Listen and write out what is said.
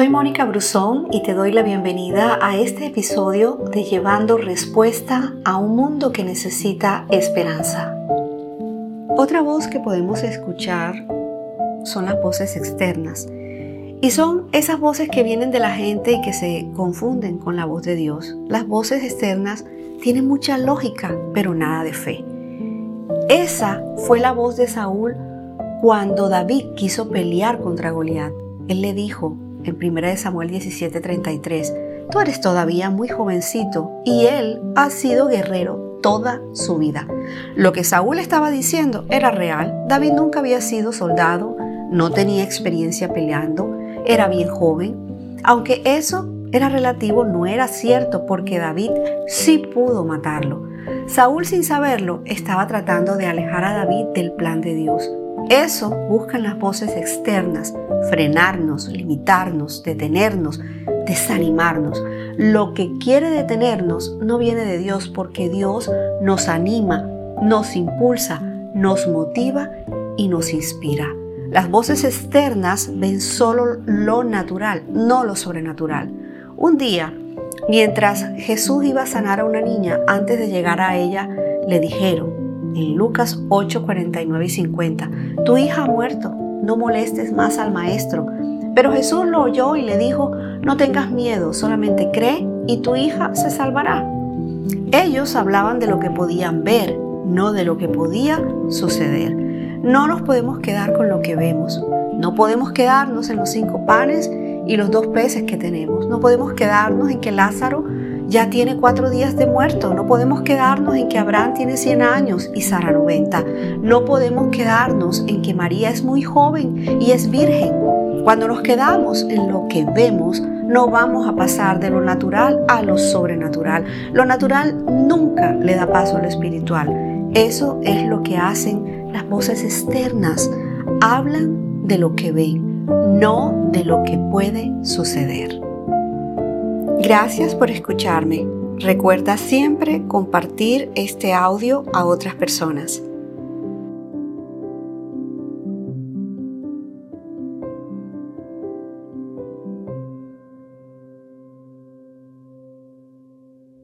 Soy Mónica Brusón y te doy la bienvenida a este episodio de Llevando Respuesta a un mundo que necesita esperanza. Otra voz que podemos escuchar son las voces externas. Y son esas voces que vienen de la gente y que se confunden con la voz de Dios. Las voces externas tienen mucha lógica, pero nada de fe. Esa fue la voz de Saúl cuando David quiso pelear contra Goliat. Él le dijo, en 1 Samuel 17:33, tú eres todavía muy jovencito y él ha sido guerrero toda su vida. Lo que Saúl estaba diciendo era real. David nunca había sido soldado, no tenía experiencia peleando, era bien joven. Aunque eso era relativo, no era cierto porque David sí pudo matarlo. Saúl sin saberlo estaba tratando de alejar a David del plan de Dios. Eso buscan las voces externas, frenarnos, limitarnos, detenernos, desanimarnos. Lo que quiere detenernos no viene de Dios porque Dios nos anima, nos impulsa, nos motiva y nos inspira. Las voces externas ven solo lo natural, no lo sobrenatural. Un día, mientras Jesús iba a sanar a una niña, antes de llegar a ella, le dijeron, en Lucas 8, 49 y 50, tu hija ha muerto, no molestes más al maestro. Pero Jesús lo oyó y le dijo, no tengas miedo, solamente cree y tu hija se salvará. Ellos hablaban de lo que podían ver, no de lo que podía suceder. No nos podemos quedar con lo que vemos. No podemos quedarnos en los cinco panes y los dos peces que tenemos. No podemos quedarnos en que Lázaro ya tiene cuatro días de muerto. No podemos quedarnos en que Abraham tiene 100 años y Sara 90. No podemos quedarnos en que María es muy joven y es virgen. Cuando nos quedamos en lo que vemos, no vamos a pasar de lo natural a lo sobrenatural. Lo natural nunca le da paso a lo espiritual. Eso es lo que hacen las voces externas. Hablan de lo que ven, no de lo que puede suceder. Gracias por escucharme. Recuerda siempre compartir este audio a otras personas.